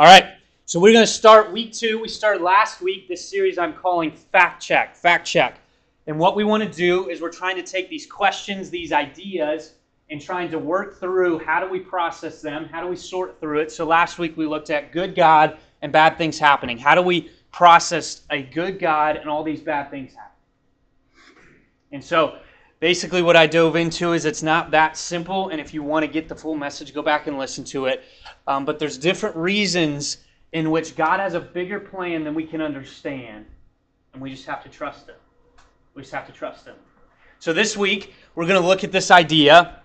All right, so we're going to start week two. We started last week this series I'm calling Fact Check. Fact Check. And what we want to do is we're trying to take these questions, these ideas, and trying to work through how do we process them? How do we sort through it? So last week we looked at good God and bad things happening. How do we process a good God and all these bad things happening? And so basically what I dove into is it's not that simple. And if you want to get the full message, go back and listen to it. Um, but there's different reasons in which God has a bigger plan than we can understand, and we just have to trust Him. We just have to trust Him. So this week, we're going to look at this idea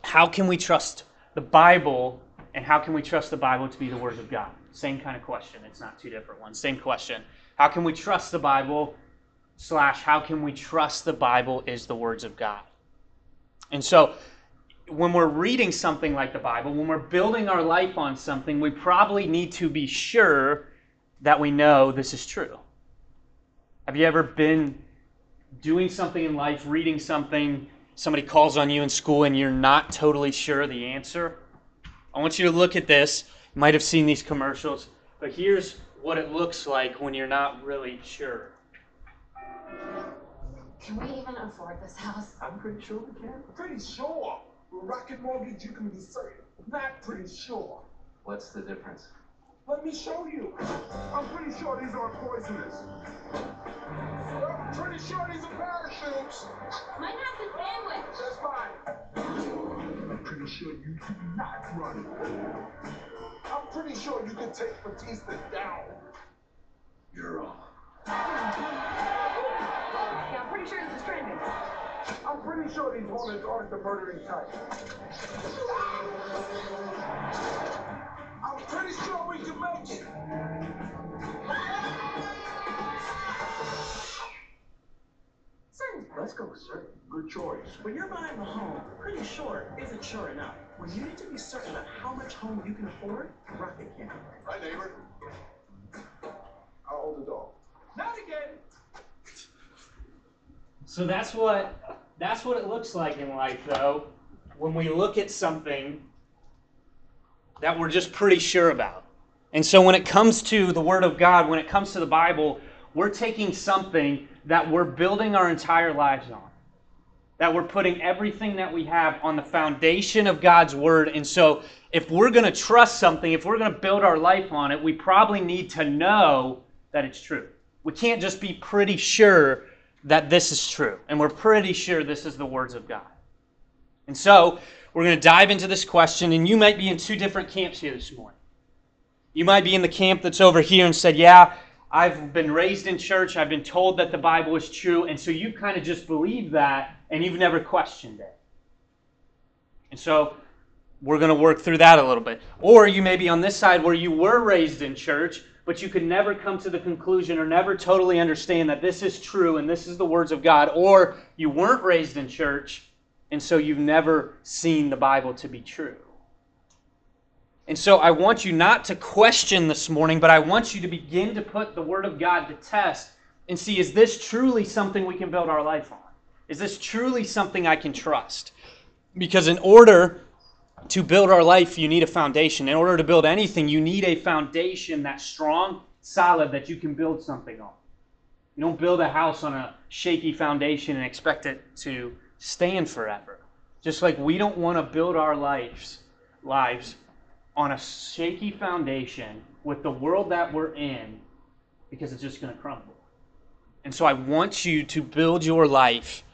how can we trust the Bible, and how can we trust the Bible to be the Word of God? Same kind of question. It's not two different ones. Same question. How can we trust the Bible, slash, how can we trust the Bible is the words of God? And so, when we're reading something like the Bible, when we're building our life on something, we probably need to be sure that we know this is true. Have you ever been doing something in life, reading something, somebody calls on you in school, and you're not totally sure of the answer? I want you to look at this. You might have seen these commercials, but here's what it looks like when you're not really sure. Can we even afford this house? I'm pretty sure we can. Pretty sure. With Rocket Mortgage, you can be certain. Not pretty sure. What's the difference? Let me show you. I'm pretty sure these aren't poisonous. I'm pretty sure these are parachutes. Might have the sandwich. That's fine. I'm pretty sure you do not run. I'm pretty sure you can take Batista down. You're wrong. Yeah, I'm pretty sure this is trending. I'm pretty sure these hornets aren't the murdering type. I'm pretty sure we can make it. Certain. Let's go with certain. Good choice. When you're buying a home, pretty sure isn't sure enough. When you need to be certain about how much home you can afford, Rocket can. Right, neighbor? I'll hold the door. Not again. So that's what that's what it looks like in life though when we look at something that we're just pretty sure about. And so when it comes to the word of God, when it comes to the Bible, we're taking something that we're building our entire lives on. That we're putting everything that we have on the foundation of God's word. And so if we're going to trust something, if we're going to build our life on it, we probably need to know that it's true. We can't just be pretty sure that this is true. And we're pretty sure this is the words of God. And so, we're going to dive into this question, and you might be in two different camps here this morning. You might be in the camp that's over here and said, Yeah, I've been raised in church, I've been told that the Bible is true, and so you kind of just believe that, and you've never questioned it. And so, we're going to work through that a little bit. Or you may be on this side where you were raised in church, but you could never come to the conclusion or never totally understand that this is true and this is the words of God, or you weren't raised in church and so you've never seen the Bible to be true. And so I want you not to question this morning, but I want you to begin to put the Word of God to test and see is this truly something we can build our life on? Is this truly something I can trust? Because in order to build our life, you need a foundation. In order to build anything, you need a foundation that's strong, solid, that you can build something on. You don't build a house on a shaky foundation and expect it to stand forever. Just like we don't want to build our lives lives on a shaky foundation with the world that we're in because it's just going to crumble. And so I want you to build your life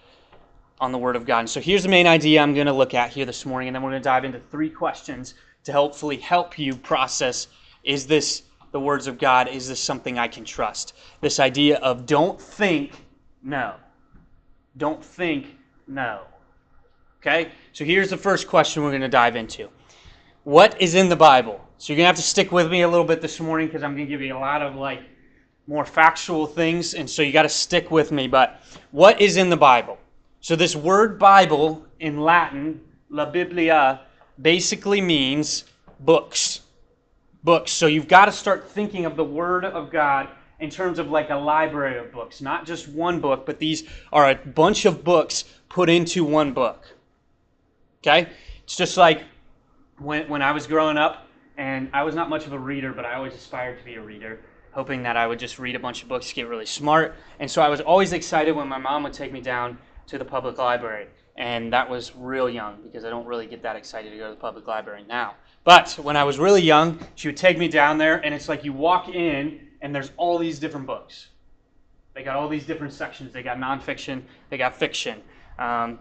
on the Word of God. And so here's the main idea I'm going to look at here this morning, and then we're going to dive into three questions to hopefully help you process is this the words of God? Is this something I can trust? This idea of don't think, know. Don't think, know. Okay? So here's the first question we're going to dive into What is in the Bible? So you're going to have to stick with me a little bit this morning because I'm going to give you a lot of like more factual things, and so you got to stick with me. But what is in the Bible? So this word Bible in Latin, la Biblia, basically means books. Books. So you've got to start thinking of the Word of God in terms of like a library of books, not just one book, but these are a bunch of books put into one book. Okay? It's just like when, when I was growing up, and I was not much of a reader, but I always aspired to be a reader, hoping that I would just read a bunch of books, get really smart. And so I was always excited when my mom would take me down to the public library. And that was real young because I don't really get that excited to go to the public library now. But when I was really young, she would take me down there, and it's like you walk in, and there's all these different books. They got all these different sections. They got nonfiction, they got fiction. Um,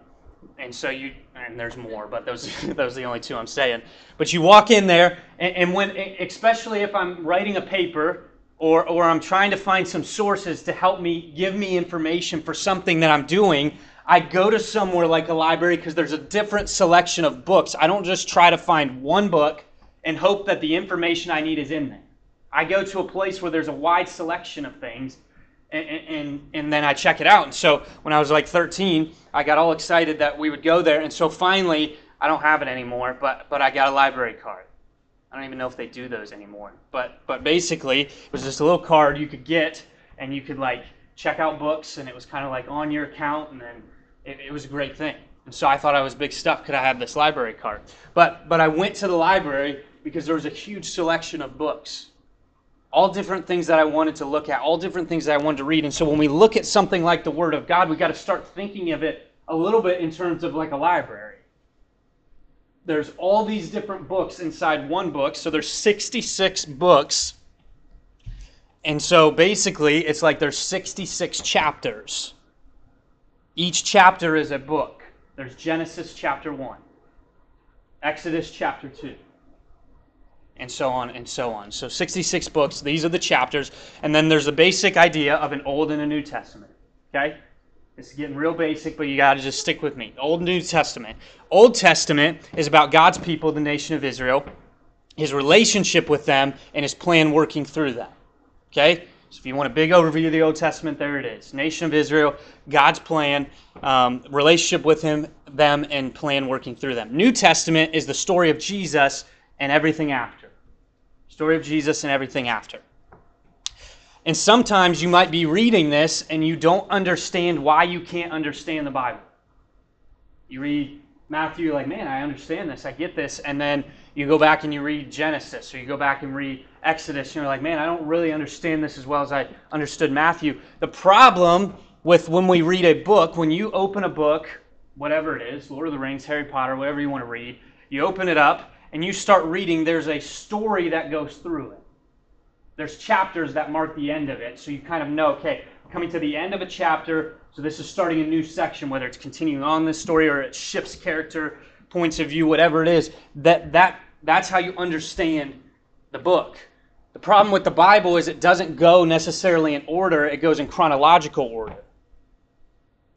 and so you and there's more but those those are the only two i'm saying but you walk in there and, and when especially if i'm writing a paper or or i'm trying to find some sources to help me give me information for something that i'm doing i go to somewhere like a library because there's a different selection of books i don't just try to find one book and hope that the information i need is in there i go to a place where there's a wide selection of things and, and, and then I check it out. And so when I was like 13, I got all excited that we would go there. And so finally, I don't have it anymore, but, but I got a library card. I don't even know if they do those anymore. But, but basically, it was just a little card you could get, and you could like check out books, and it was kind of like on your account, and then it, it was a great thing. And so I thought I was big stuff could I have this library card. But, but I went to the library because there was a huge selection of books all different things that I wanted to look at, all different things that I wanted to read. And so when we look at something like the Word of God, we got to start thinking of it a little bit in terms of like a library. There's all these different books inside one book, so there's 66 books. And so basically, it's like there's 66 chapters. Each chapter is a book. There's Genesis chapter 1, Exodus chapter 2, and so on and so on. So 66 books, these are the chapters, and then there's the basic idea of an Old and a New Testament. Okay? It's getting real basic, but you got to just stick with me. Old and New Testament. Old Testament is about God's people, the nation of Israel, his relationship with them, and his plan working through them. Okay? So if you want a big overview of the Old Testament, there it is. Nation of Israel, God's plan, um, relationship with him, them, and plan working through them. New Testament is the story of Jesus and everything after. Story of Jesus and everything after. And sometimes you might be reading this and you don't understand why you can't understand the Bible. You read Matthew, like, man, I understand this, I get this. And then you go back and you read Genesis, or you go back and read Exodus, you're like, man, I don't really understand this as well as I understood Matthew. The problem with when we read a book, when you open a book, whatever it is, Lord of the Rings, Harry Potter, whatever you want to read, you open it up and you start reading, there's a story that goes through it. There's chapters that mark the end of it, so you kind of know, okay, coming to the end of a chapter, so this is starting a new section, whether it's continuing on this story or it shifts character, points of view, whatever it is, that, that, that's how you understand the book. The problem with the Bible is it doesn't go necessarily in order, it goes in chronological order.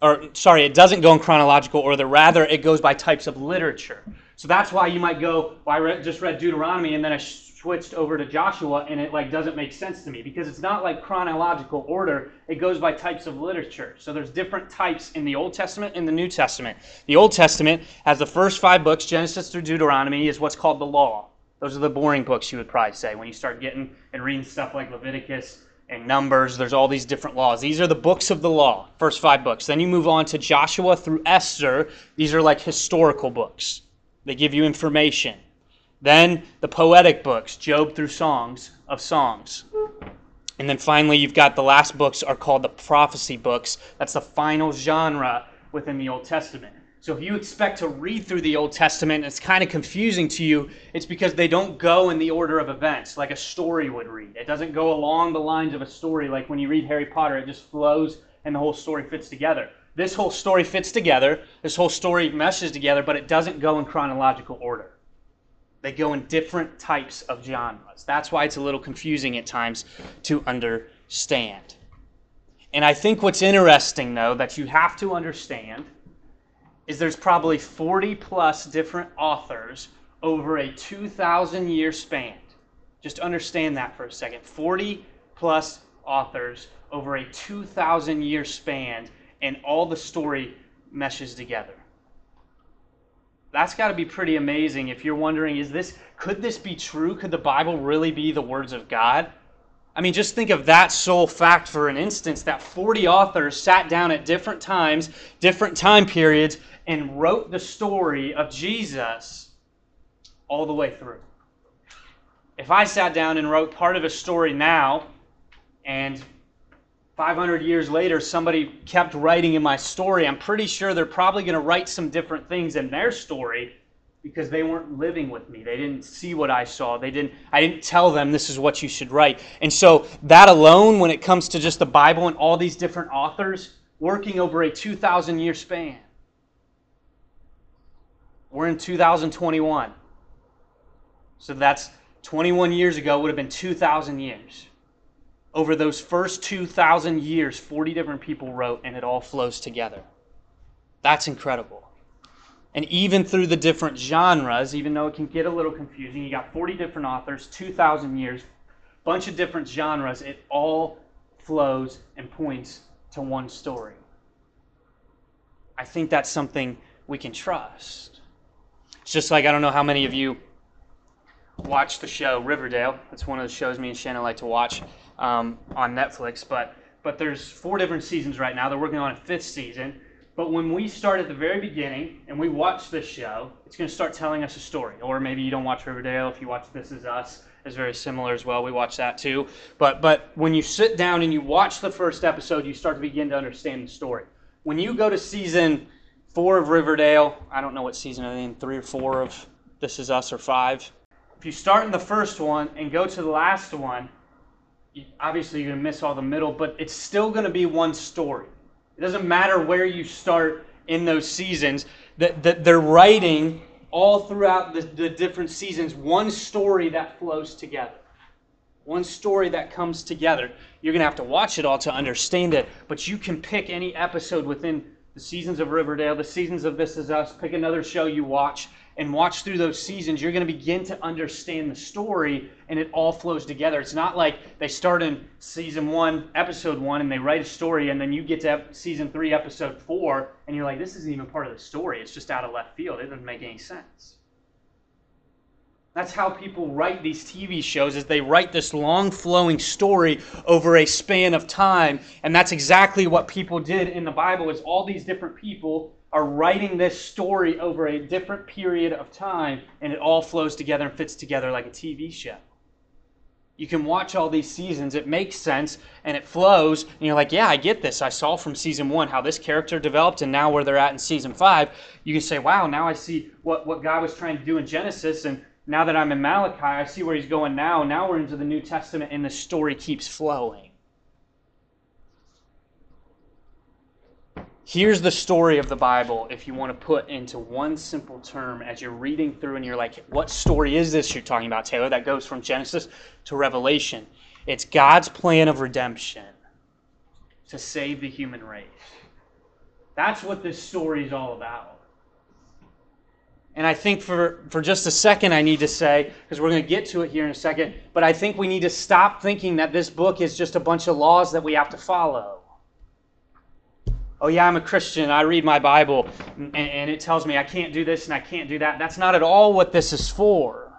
Or, sorry, it doesn't go in chronological order, rather, it goes by types of literature. So that's why you might go, well, I read, just read Deuteronomy and then I switched over to Joshua and it like doesn't make sense to me because it's not like chronological order. It goes by types of literature. So there's different types in the Old Testament and the New Testament. The Old Testament has the first five books, Genesis through Deuteronomy, is what's called the law. Those are the boring books you would probably say when you start getting and reading stuff like Leviticus and Numbers. There's all these different laws. These are the books of the law, first five books. Then you move on to Joshua through Esther. These are like historical books. They give you information. Then the poetic books, Job through Songs of Songs. And then finally, you've got the last books are called the prophecy books. That's the final genre within the Old Testament. So if you expect to read through the Old Testament, it's kind of confusing to you. It's because they don't go in the order of events like a story would read. It doesn't go along the lines of a story like when you read Harry Potter, it just flows and the whole story fits together. This whole story fits together, this whole story meshes together, but it doesn't go in chronological order. They go in different types of genres. That's why it's a little confusing at times to understand. And I think what's interesting, though, that you have to understand is there's probably 40 plus different authors over a 2,000 year span. Just understand that for a second. 40 plus authors over a 2,000 year span and all the story meshes together. That's got to be pretty amazing if you're wondering is this could this be true? Could the Bible really be the words of God? I mean, just think of that sole fact for an instance that 40 authors sat down at different times, different time periods, and wrote the story of Jesus all the way through. If I sat down and wrote part of a story now, and 500 years later somebody kept writing in my story, I'm pretty sure they're probably going to write some different things in their story because they weren't living with me. They didn't see what I saw. They didn't I didn't tell them this is what you should write. And so that alone when it comes to just the Bible and all these different authors working over a 2000 year span. We're in 2021. So that's 21 years ago would have been 2000 years. Over those first 2000 years 40 different people wrote and it all flows together. That's incredible. And even through the different genres, even though it can get a little confusing, you got 40 different authors, 2,000 years, bunch of different genres, it all flows and points to one story. I think that's something we can trust. It's just like I don't know how many of you watch the show Riverdale. That's one of the shows me and Shannon like to watch um, on Netflix. But but there's four different seasons right now. They're working on a fifth season. But when we start at the very beginning and we watch this show, it's going to start telling us a story. Or maybe you don't watch Riverdale. If you watch This Is Us, it's very similar as well. We watch that too. But but when you sit down and you watch the first episode, you start to begin to understand the story. When you go to season four of Riverdale, I don't know what season I'm in, three or four of This Is Us or five. If you start in the first one and go to the last one, obviously you're going to miss all the middle, but it's still going to be one story. It doesn't matter where you start in those seasons, that, that they're writing all throughout the, the different seasons one story that flows together. One story that comes together. You're going to have to watch it all to understand it, but you can pick any episode within the seasons of Riverdale, the seasons of This Is Us, pick another show you watch, and watch through those seasons, you're going to begin to understand the story and it all flows together. It's not like they start in season one, episode one, and they write a story, and then you get to season three, episode four, and you're like, this isn't even part of the story. It's just out of left field. It doesn't make any sense. That's how people write these TV shows is they write this long flowing story over a span of time and that's exactly what people did in the Bible is all these different people are writing this story over a different period of time and it all flows together and fits together like a TV show. You can watch all these seasons, it makes sense and it flows, and you're like, yeah, I get this. I saw from season one how this character developed and now where they're at in season five. You can say, wow, now I see what, what God was trying to do in Genesis and now that I'm in Malachi, I see where he's going now. Now we're into the New Testament and the story keeps flowing. Here's the story of the Bible if you want to put into one simple term as you're reading through and you're like, what story is this you're talking about, Taylor? That goes from Genesis to Revelation. It's God's plan of redemption to save the human race. That's what this story is all about. And I think for, for just a second, I need to say, because we're going to get to it here in a second, but I think we need to stop thinking that this book is just a bunch of laws that we have to follow. Oh, yeah, I'm a Christian. I read my Bible, and, and it tells me I can't do this and I can't do that. That's not at all what this is for.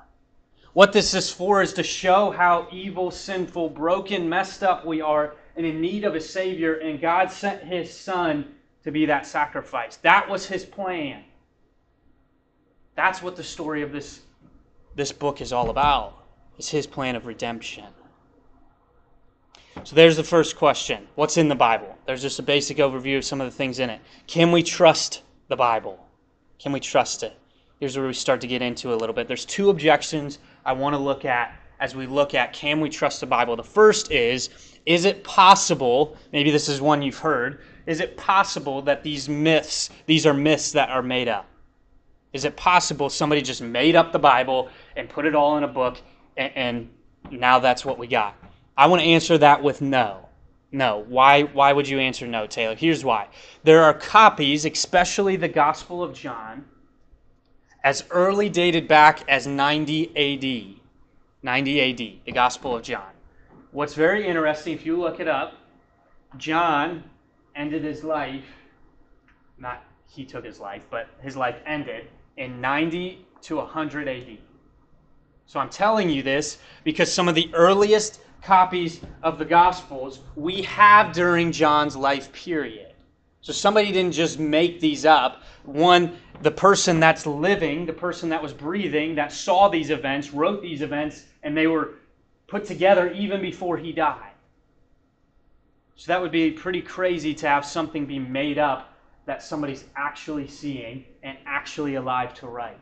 What this is for is to show how evil, sinful, broken, messed up we are and in need of a Savior, and God sent His Son to be that sacrifice. That was His plan. That's what the story of this, this book is all about. It's his plan of redemption. So there's the first question. What's in the Bible? There's just a basic overview of some of the things in it. Can we trust the Bible? Can we trust it? Here's where we start to get into a little bit. There's two objections I want to look at as we look at can we trust the Bible. The first is is it possible, maybe this is one you've heard, is it possible that these myths, these are myths that are made up? Is it possible somebody just made up the Bible and put it all in a book and, and now that's what we got? I want to answer that with no. No. Why, why would you answer no, Taylor? Here's why. There are copies, especially the Gospel of John, as early dated back as 90 AD. 90 AD, the Gospel of John. What's very interesting, if you look it up, John ended his life, not he took his life, but his life ended in 90 to 100 AD. So I'm telling you this because some of the earliest copies of the Gospels we have during John's life period. So somebody didn't just make these up. One, the person that's living, the person that was breathing, that saw these events, wrote these events, and they were put together even before he died. So that would be pretty crazy to have something be made up that somebody's actually seeing and actually alive to write.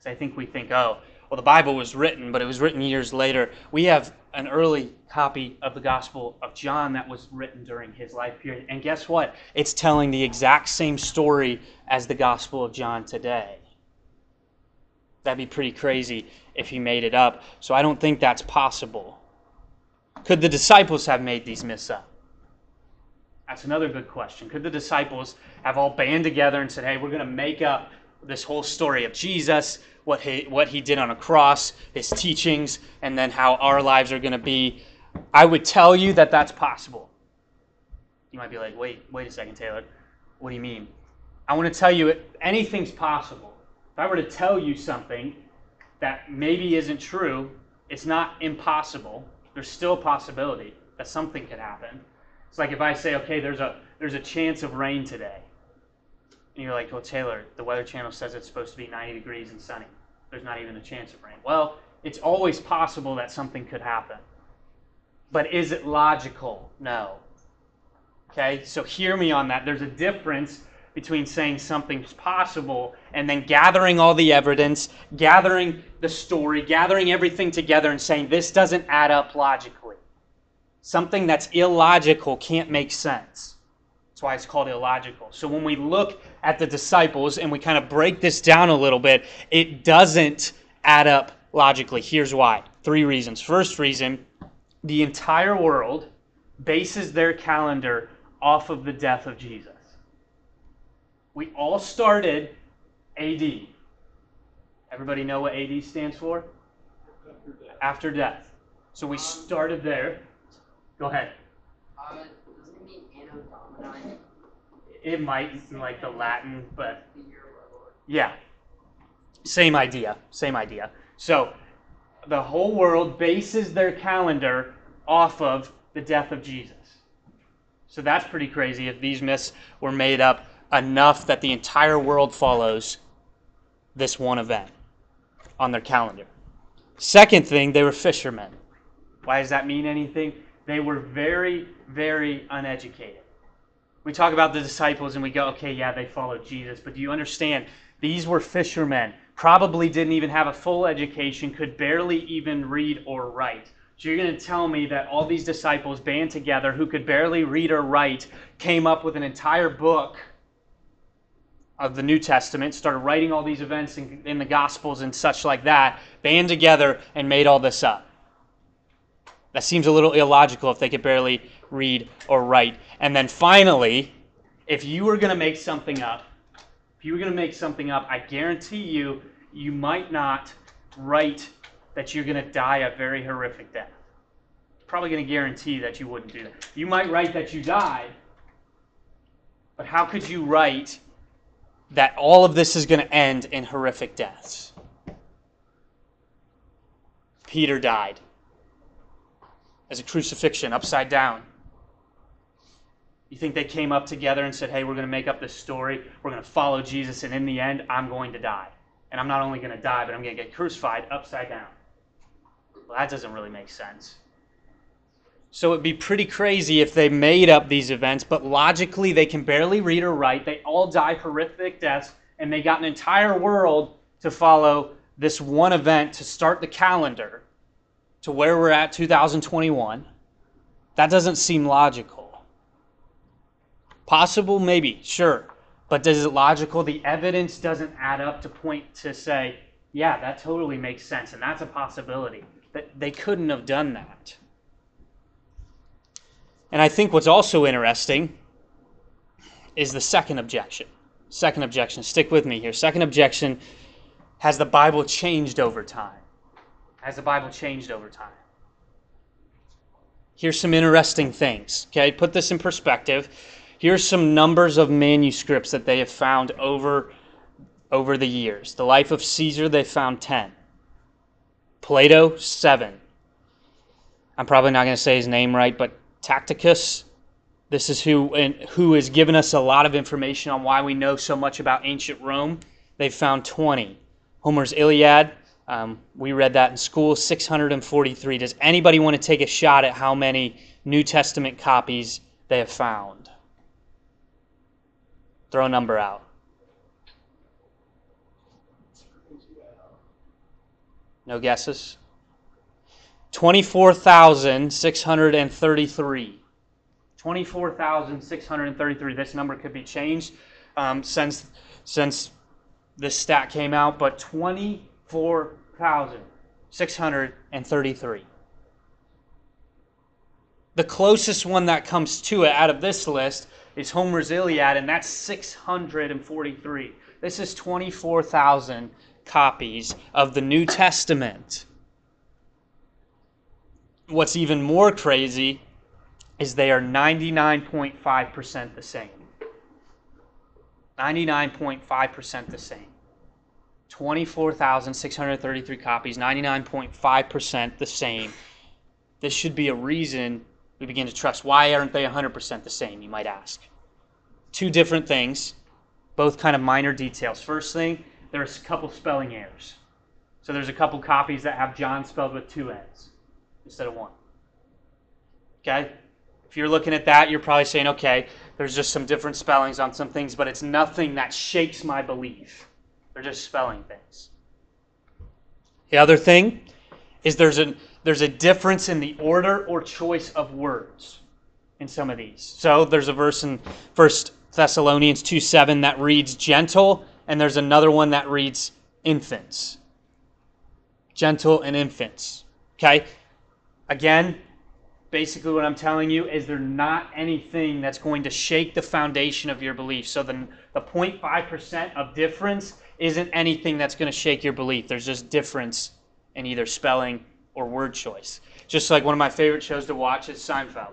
So I think we think, oh, well, the Bible was written, but it was written years later. We have an early copy of the Gospel of John that was written during his life period. And guess what? It's telling the exact same story as the Gospel of John today. That'd be pretty crazy if he made it up. So I don't think that's possible. Could the disciples have made these myths up? That's another good question. Could the disciples have all band together and said, hey, we're going to make up this whole story of Jesus, what he, what he did on a cross, his teachings, and then how our lives are going to be? I would tell you that that's possible. You might be like, wait, wait a second, Taylor. What do you mean? I want to tell you anything's possible. If I were to tell you something that maybe isn't true, it's not impossible. There's still a possibility that something could happen. It's like if I say, okay, there's a there's a chance of rain today. And you're like, well, Taylor, the Weather Channel says it's supposed to be 90 degrees and sunny. There's not even a chance of rain. Well, it's always possible that something could happen. But is it logical? No. Okay, so hear me on that. There's a difference between saying something's possible and then gathering all the evidence, gathering the story, gathering everything together and saying this doesn't add up logically. Something that's illogical can't make sense. That's why it's called illogical. So when we look at the disciples and we kind of break this down a little bit, it doesn't add up logically. Here's why three reasons. First reason the entire world bases their calendar off of the death of Jesus. We all started AD. Everybody know what AD stands for? After death. After death. So we started there. Go ahead. Uh, doesn't it mean? It might in like the Latin, but yeah. Same idea. Same idea. So the whole world bases their calendar off of the death of Jesus. So that's pretty crazy if these myths were made up enough that the entire world follows this one event on their calendar. Second thing, they were fishermen. Why does that mean anything? They were very, very uneducated. We talk about the disciples and we go, okay, yeah, they followed Jesus, but do you understand? These were fishermen, probably didn't even have a full education, could barely even read or write. So you're going to tell me that all these disciples band together who could barely read or write came up with an entire book of the New Testament, started writing all these events in, in the Gospels and such like that, band together and made all this up. That seems a little illogical if they could barely read or write. And then finally, if you were going to make something up, if you were going to make something up, I guarantee you, you might not write that you're going to die a very horrific death. Probably going to guarantee that you wouldn't do that. You might write that you died, but how could you write that all of this is going to end in horrific deaths? Peter died as a crucifixion upside down. You think they came up together and said, hey, we're going to make up this story. We're going to follow Jesus, and in the end, I'm going to die. And I'm not only going to die, but I'm going to get crucified upside down. Well, that doesn't really make sense. So it'd be pretty crazy if they made up these events, but logically they can barely read or write. They all die horrific deaths, and they got an entire world to follow this one event to start the calendar to where we're at 2021. That doesn't seem logical. Possible, maybe, sure. But does it logical? The evidence doesn't add up to point to say, yeah, that totally makes sense, and that's a possibility. That they couldn't have done that. And I think what's also interesting is the second objection. Second objection, stick with me here. Second objection has the Bible changed over time? Has the Bible changed over time? Here's some interesting things. Okay, put this in perspective. Here's some numbers of manuscripts that they have found over, over the years. The life of Caesar, they found 10. Plato, 7. I'm probably not going to say his name right, but Tacitus, this is who, and who has given us a lot of information on why we know so much about ancient Rome. They've found 20. Homer's Iliad, Um, we read that in school, 643. Does anybody want to take a shot at how many New Testament copies they have found? Throw a number out. No guesses? 24,633. 24,633. This number could be changed um, since, since this stat came out, but 24,633. The closest one that comes to it out of this list is Homer's Iliad, and that's 643. This is 24,000 copies of the New Testament. What's even more crazy is they are 99.5% the same. 99.5% the same. 24,633 copies, 99.5% the same. This should be a reason we begin to trust. Why aren't they 100% the same, you might ask? Two different things, both kind of minor details. First thing, there's a couple spelling errors. So there's a couple copies that have John spelled with two N's instead of one. Okay? If you're looking at that, you're probably saying, okay, there's just some different spellings on some things, but it's nothing that shakes my belief. They're just spelling things. The other thing is there's a there's a difference in the order or choice of words in some of these. So there's a verse in First Thessalonians 2 7 that reads gentle, and there's another one that reads infants. Gentle and infants. Okay? Again, basically what I'm telling you is there's not anything that's going to shake the foundation of your belief. So the, the 0.5% of difference isn't anything that's going to shake your belief. There's just difference in either spelling or word choice. Just like one of my favorite shows to watch is Seinfeld.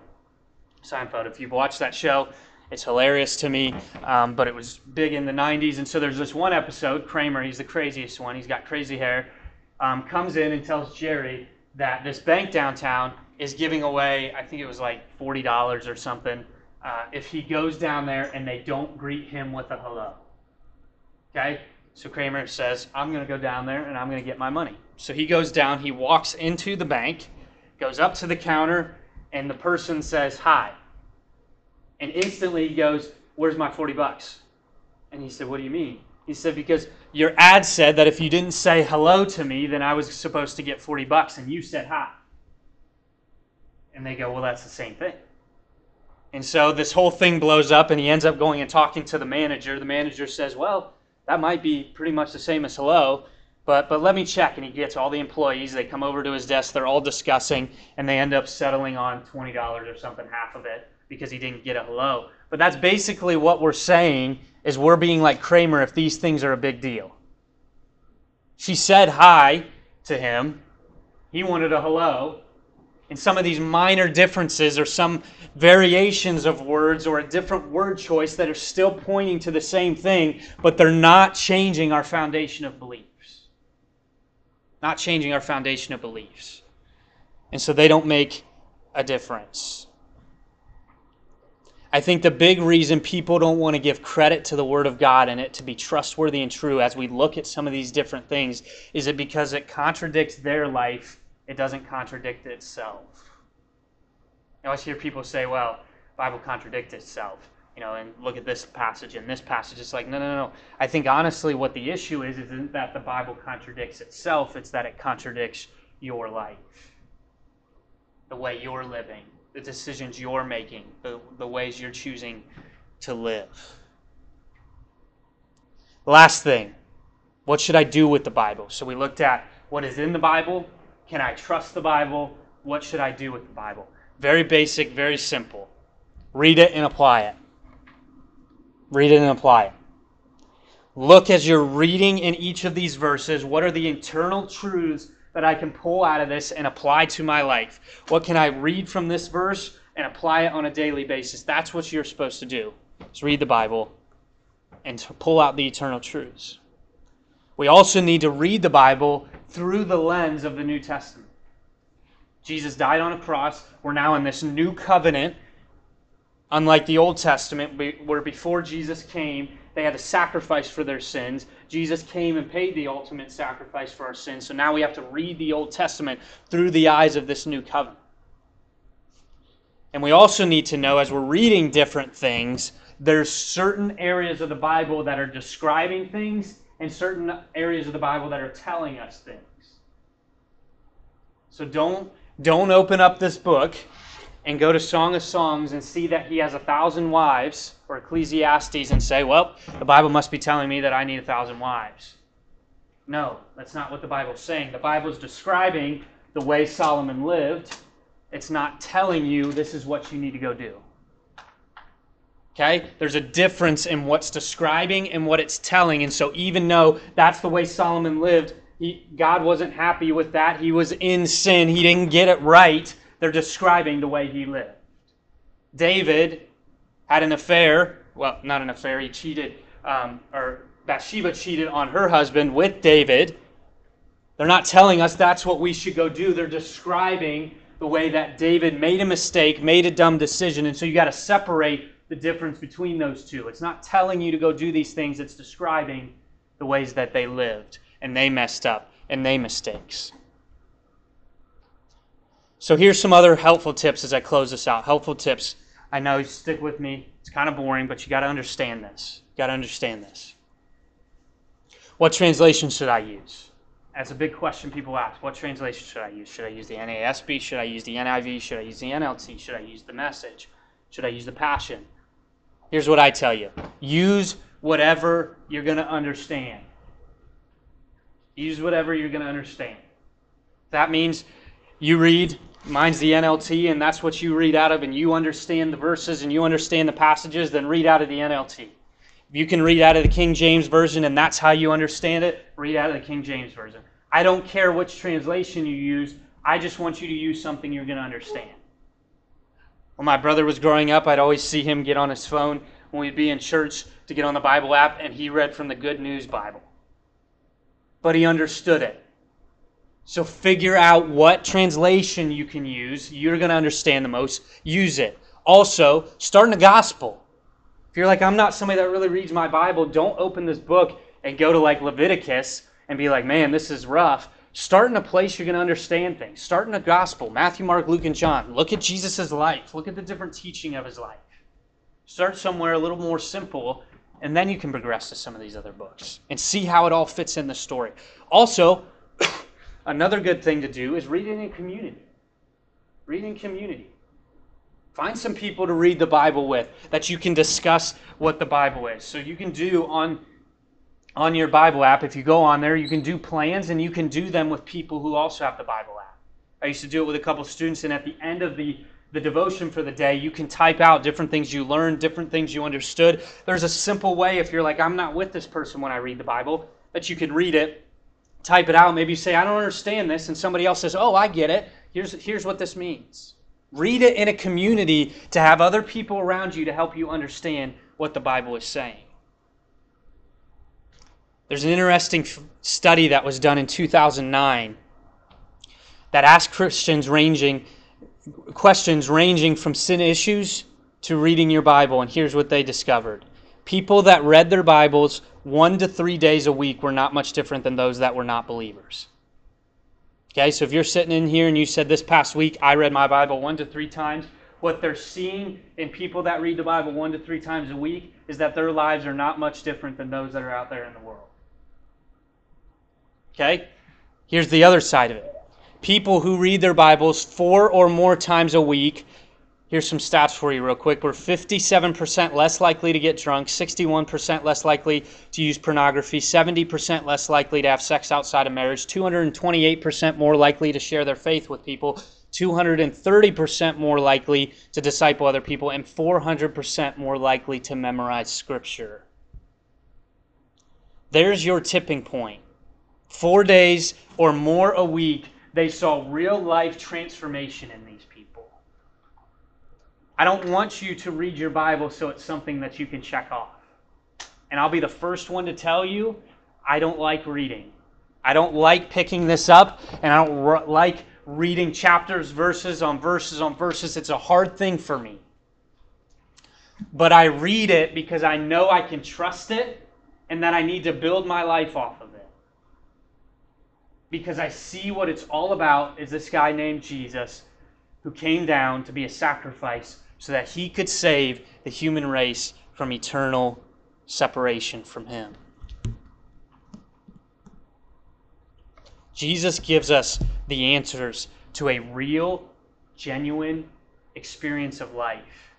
Seinfeld, if you've watched that show, it's hilarious to me, um, but it was big in the 90s. And so there's this one episode, Kramer, he's the craziest one, he's got crazy hair, um, comes in and tells Jerry that this bank downtown is giving away, I think it was like $40 or something, uh, if he goes down there and they don't greet him with a hello. Okay? So Kramer says, I'm going to go down there and I'm going to get my money. So he goes down, he walks into the bank, goes up to the counter, and the person says, Hi. And instantly he goes, Where's my 40 bucks? And he said, What do you mean? He said, Because your ad said that if you didn't say hello to me, then I was supposed to get 40 bucks, and you said hi. And they go, Well, that's the same thing. And so this whole thing blows up, and he ends up going and talking to the manager. The manager says, Well, that might be pretty much the same as hello, but, but let me check. And he gets all the employees. They come over to his desk. They're all discussing, and they end up settling on $20 or something, half of it, because he didn't get a hello. But that's basically what we're saying is we're being like Kramer if these things are a big deal. She said hi to him. He wanted a hello. And some of these minor differences or some variations of words or a different word choice that are still pointing to the same thing, but they're not changing our foundation of beliefs. Not changing our foundation of beliefs. And so they don't make a difference. I think the big reason people don't want to give credit to the Word of God and it to be trustworthy and true as we look at some of these different things is it because it contradicts their life, it doesn't contradict itself. I always hear people say, well, Bible contradicts itself. You know, and look at this passage and this passage. It's like, no, no, no. I think honestly, what the issue is isn't that the Bible contradicts itself, it's that it contradicts your life, the way you're living, the decisions you're making, the, the ways you're choosing to live. Last thing, what should I do with the Bible? So we looked at what is in the Bible. Can I trust the Bible? What should I do with the Bible? Very basic, very simple. Read it and apply it. Read it and apply it. Look as you're reading in each of these verses, what are the internal truths that I can pull out of this and apply to my life? What can I read from this verse and apply it on a daily basis? That's what you're supposed to do. Is read the Bible and to pull out the eternal truths. We also need to read the Bible through the lens of the New Testament. Jesus died on a cross. We're now in this new covenant. Unlike the Old Testament, where before Jesus came, they had to sacrifice for their sins. Jesus came and paid the ultimate sacrifice for our sins. So now we have to read the Old Testament through the eyes of this new covenant. And we also need to know as we're reading different things, there's certain areas of the Bible that are describing things and certain areas of the Bible that are telling us things. So don't don't open up this book and go to Song of Songs and see that he has a thousand wives or Ecclesiastes and say, well, the Bible must be telling me that I need a thousand wives. No, that's not what the Bible's saying. The Bible's describing the way Solomon lived. It's not telling you this is what you need to go do. Okay? There's a difference in what's describing and what it's telling. And so, even though that's the way Solomon lived, he, God wasn't happy with that. He was in sin. He didn't get it right. They're describing the way he lived. David had an affair. Well, not an affair. He cheated, um, or Bathsheba cheated on her husband with David. They're not telling us that's what we should go do. They're describing the way that David made a mistake, made a dumb decision. And so you got to separate the difference between those two. It's not telling you to go do these things, it's describing the ways that they lived and they messed up and they mistakes. So here's some other helpful tips as I close this out. Helpful tips. I know, you stick with me. It's kind of boring, but you got to understand this. You got to understand this. What translation should I use? That's a big question people ask. What translation should I use? Should I use the NASB? Should I use the NIV? Should I use the NLT? Should I use the message? Should I use the passion? Here's what I tell you use whatever you're going to understand. Use whatever you're going to understand. That means you read, mine's the NLT, and that's what you read out of, and you understand the verses and you understand the passages, then read out of the NLT. If you can read out of the King James Version and that's how you understand it, read out of the King James Version. I don't care which translation you use, I just want you to use something you're going to understand. When my brother was growing up, I'd always see him get on his phone when we'd be in church to get on the Bible app, and he read from the Good News Bible. But he understood it. So figure out what translation you can use. You're going to understand the most. Use it. Also, start in the gospel. If you're like, I'm not somebody that really reads my Bible, don't open this book and go to like Leviticus and be like, man, this is rough. Start in a place you're going to understand things. Start in the gospel Matthew, Mark, Luke, and John. Look at Jesus' life. Look at the different teaching of his life. Start somewhere a little more simple, and then you can progress to some of these other books and see how it all fits in the story. Also, another good thing to do is read it in community. Read in community. Find some people to read the Bible with that you can discuss what the Bible is. So you can do on on your Bible app, if you go on there, you can do plans and you can do them with people who also have the Bible app. I used to do it with a couple students, and at the end of the, the devotion for the day, you can type out different things you learned, different things you understood. There's a simple way, if you're like, I'm not with this person when I read the Bible, that you can read it, type it out. Maybe you say, I don't understand this, and somebody else says, Oh, I get it. Here's, here's what this means. Read it in a community to have other people around you to help you understand what the Bible is saying. There's an interesting study that was done in 2009 that asked Christians ranging questions ranging from sin issues to reading your Bible, and here's what they discovered. People that read their Bibles one to three days a week were not much different than those that were not believers. Okay, so if you're sitting in here and you said this past week, I read my Bible one to three times, what they're seeing in people that read the Bible one to three times a week is that their lives are not much different than those that are out there in the world. Okay? Here's the other side of it. People who read their Bibles four or more times a week, here's some stats for you, real quick. We're 57% less likely to get drunk, 61% less likely to use pornography, 70% less likely to have sex outside of marriage, 228% more likely to share their faith with people, 230% more likely to disciple other people, and 400% more likely to memorize Scripture. There's your tipping point. four days or more a week, they saw real life transformation in these people. I don't want you to read your Bible so it's something that you can check off. And I'll be the first one to tell you I don't like reading. I don't like picking this up, and I don't like reading chapters, verses on verses on verses. It's a hard thing for me. but I read it because I know I can trust it and that I need to build my life off of it. Because I see what it's all about is this guy named Jesus who came down to be a sacrifice so that he could save the human race from eternal separation from him. Jesus gives us the answers to a real, genuine experience of life.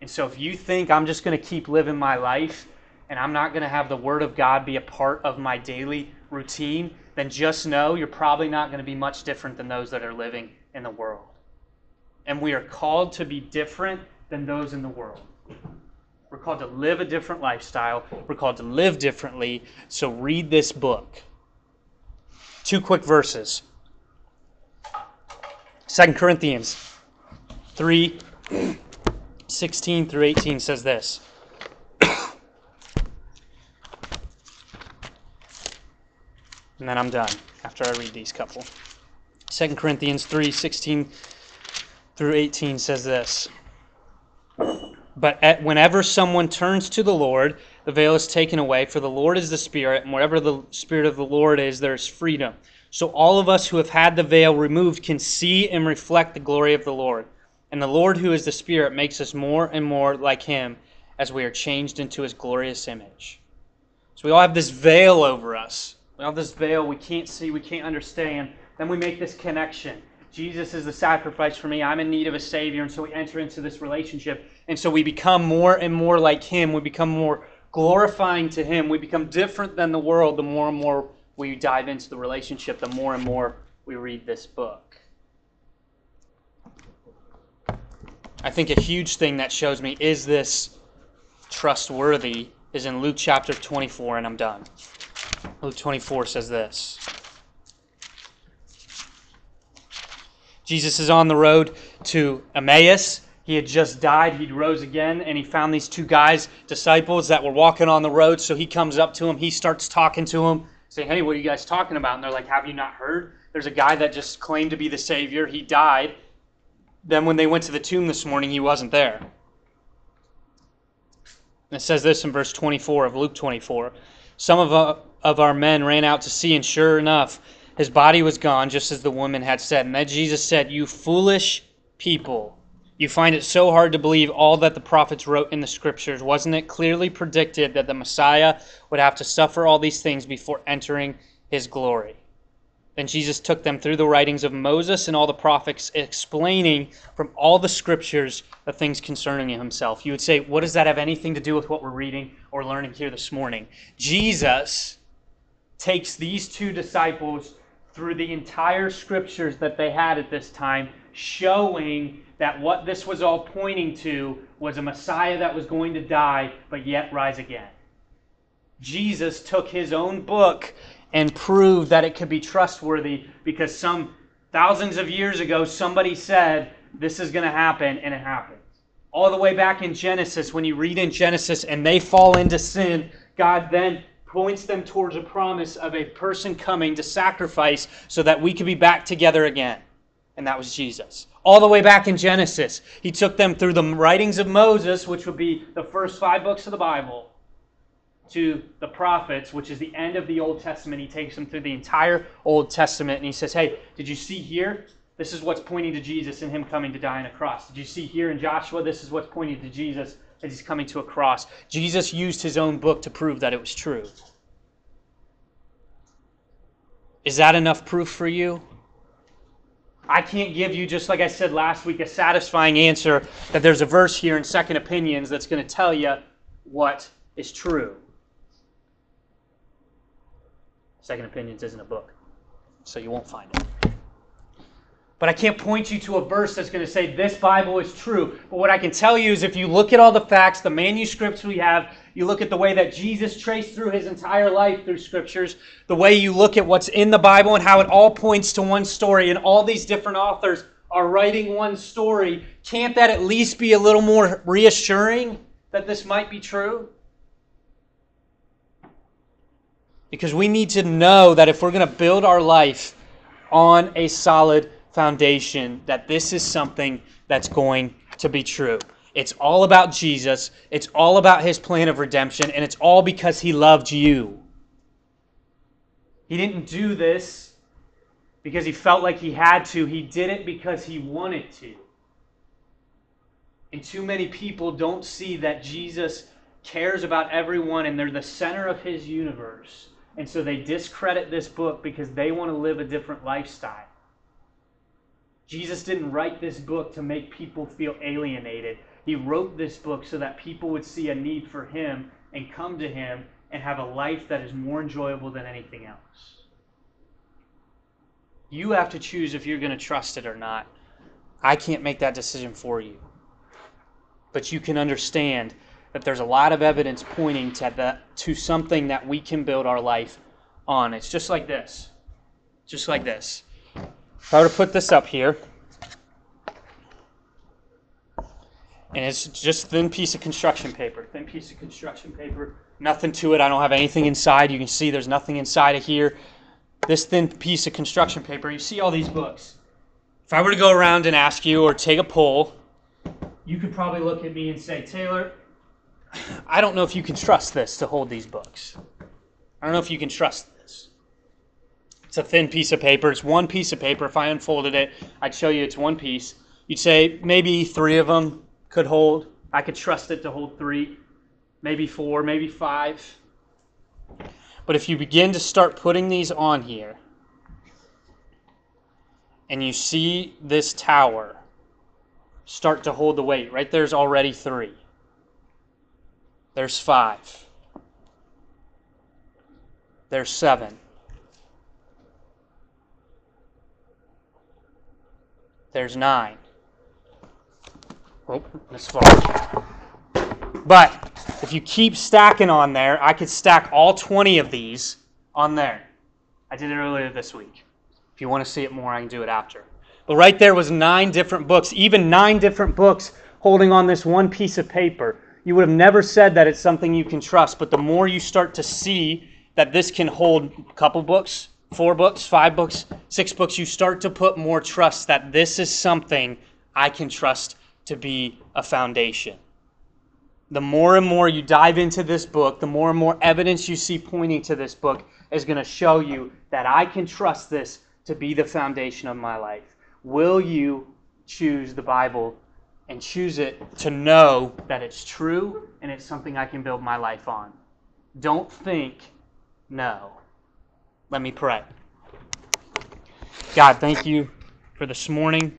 And so if you think I'm just going to keep living my life and I'm not going to have the Word of God be a part of my daily routine, then just know you're probably not going to be much different than those that are living in the world. And we are called to be different than those in the world. We're called to live a different lifestyle. We're called to live differently. So read this book. Two quick verses. 2 Corinthians 3 16 through 18 says this. and then I'm done after I read these couple. 2 Corinthians 3 16 through 18 says this. But at, whenever someone turns to the Lord, the veil is taken away, for the Lord is the Spirit, and wherever the Spirit of the Lord is, there is freedom. So all of us who have had the veil removed can see and reflect the glory of the Lord. And the Lord, who is the Spirit, makes us more and more like Him as we are changed into His glorious image. So we all have this veil over us. We have this veil we can't see, we can't understand. Then we make this connection. Jesus is the sacrifice for me. I'm in need of a Savior. And so we enter into this relationship. And so we become more and more like Him. We become more glorifying to Him. We become different than the world the more and more we dive into the relationship, the more and more we read this book. I think a huge thing that shows me is this trustworthy is in Luke chapter 24, and I'm done. Luke 24 says this. Jesus is on the road to Emmaus. He had just died. He rose again, and he found these two guys, disciples, that were walking on the road. So he comes up to them. He starts talking to them, saying, Hey, what are you guys talking about? And they're like, Have you not heard? There's a guy that just claimed to be the Savior. He died. Then when they went to the tomb this morning, he wasn't there. And it says this in verse 24 of Luke 24. Some of, uh, of our men ran out to see, and sure enough, his body was gone, just as the woman had said. And then Jesus said, You foolish people, you find it so hard to believe all that the prophets wrote in the scriptures. Wasn't it clearly predicted that the Messiah would have to suffer all these things before entering his glory? Then Jesus took them through the writings of Moses and all the prophets, explaining from all the scriptures the things concerning himself. You would say, What does that have anything to do with what we're reading or learning here this morning? Jesus takes these two disciples through the entire scriptures that they had at this time, showing that what this was all pointing to was a Messiah that was going to die, but yet rise again. Jesus took his own book and proved that it could be trustworthy because some thousands of years ago somebody said this is going to happen, and it happened. All the way back in Genesis, when you read in Genesis and they fall into sin, God then points them towards a promise of a person coming to sacrifice so that we could be back together again. And that was Jesus. All the way back in Genesis, he took them through the writings of Moses, which would be the first five books of the Bible, to the prophets, which is the end of the Old Testament. He takes them through the entire Old Testament and he says, Hey, did you see here? This is what's pointing to Jesus and him coming to die on a cross. Did you see here in Joshua? This is what's pointing to Jesus as he's coming to a cross. Jesus used his own book to prove that it was true. Is that enough proof for you? I can't give you, just like I said last week, a satisfying answer that there's a verse here in Second Opinions that's going to tell you what is true. Second Opinions isn't a book, so you won't find it. But I can't point you to a verse that's going to say this Bible is true. But what I can tell you is if you look at all the facts, the manuscripts we have, you look at the way that Jesus traced through his entire life through scriptures, the way you look at what's in the Bible and how it all points to one story, and all these different authors are writing one story, can't that at least be a little more reassuring that this might be true? Because we need to know that if we're going to build our life on a solid foundation that this is something that's going to be true. It's all about Jesus. It's all about his plan of redemption, and it's all because he loved you. He didn't do this because he felt like he had to, he did it because he wanted to. And too many people don't see that Jesus cares about everyone and they're the center of his universe. And so they discredit this book because they want to live a different lifestyle. Jesus didn't write this book to make people feel alienated. He wrote this book so that people would see a need for him and come to him and have a life that is more enjoyable than anything else. You have to choose if you're going to trust it or not. I can't make that decision for you. But you can understand that there's a lot of evidence pointing to the, to something that we can build our life on. It's just like this. Just like this. If I were to put this up here, and it's just thin piece of construction paper, thin piece of construction paper, nothing to it. I don't have anything inside. You can see there's nothing inside of here. This thin piece of construction paper, you see all these books. If I were to go around and ask you or take a poll, you could probably look at me and say, Taylor, I don't know if you can trust this to hold these books. I don't know if you can trust. It's a thin piece of paper. It's one piece of paper. If I unfolded it, I'd show you it's one piece. You'd say maybe three of them could hold. I could trust it to hold three, maybe four, maybe five. But if you begin to start putting these on here, and you see this tower start to hold the weight, right there's already three. There's five. There's seven. There's nine. Oh, this far. But if you keep stacking on there, I could stack all 20 of these on there. I did it earlier this week. If you want to see it more, I can do it after. But right there was nine different books, even nine different books holding on this one piece of paper. You would have never said that it's something you can trust, but the more you start to see that this can hold a couple books, four books, five books, six books, you start to put more trust that this is something I can trust to be a foundation. The more and more you dive into this book, the more and more evidence you see pointing to this book is going to show you that I can trust this to be the foundation of my life. Will you choose the Bible and choose it to know that it's true and it's something I can build my life on? Don't think no. Let me pray. God, thank you for this morning.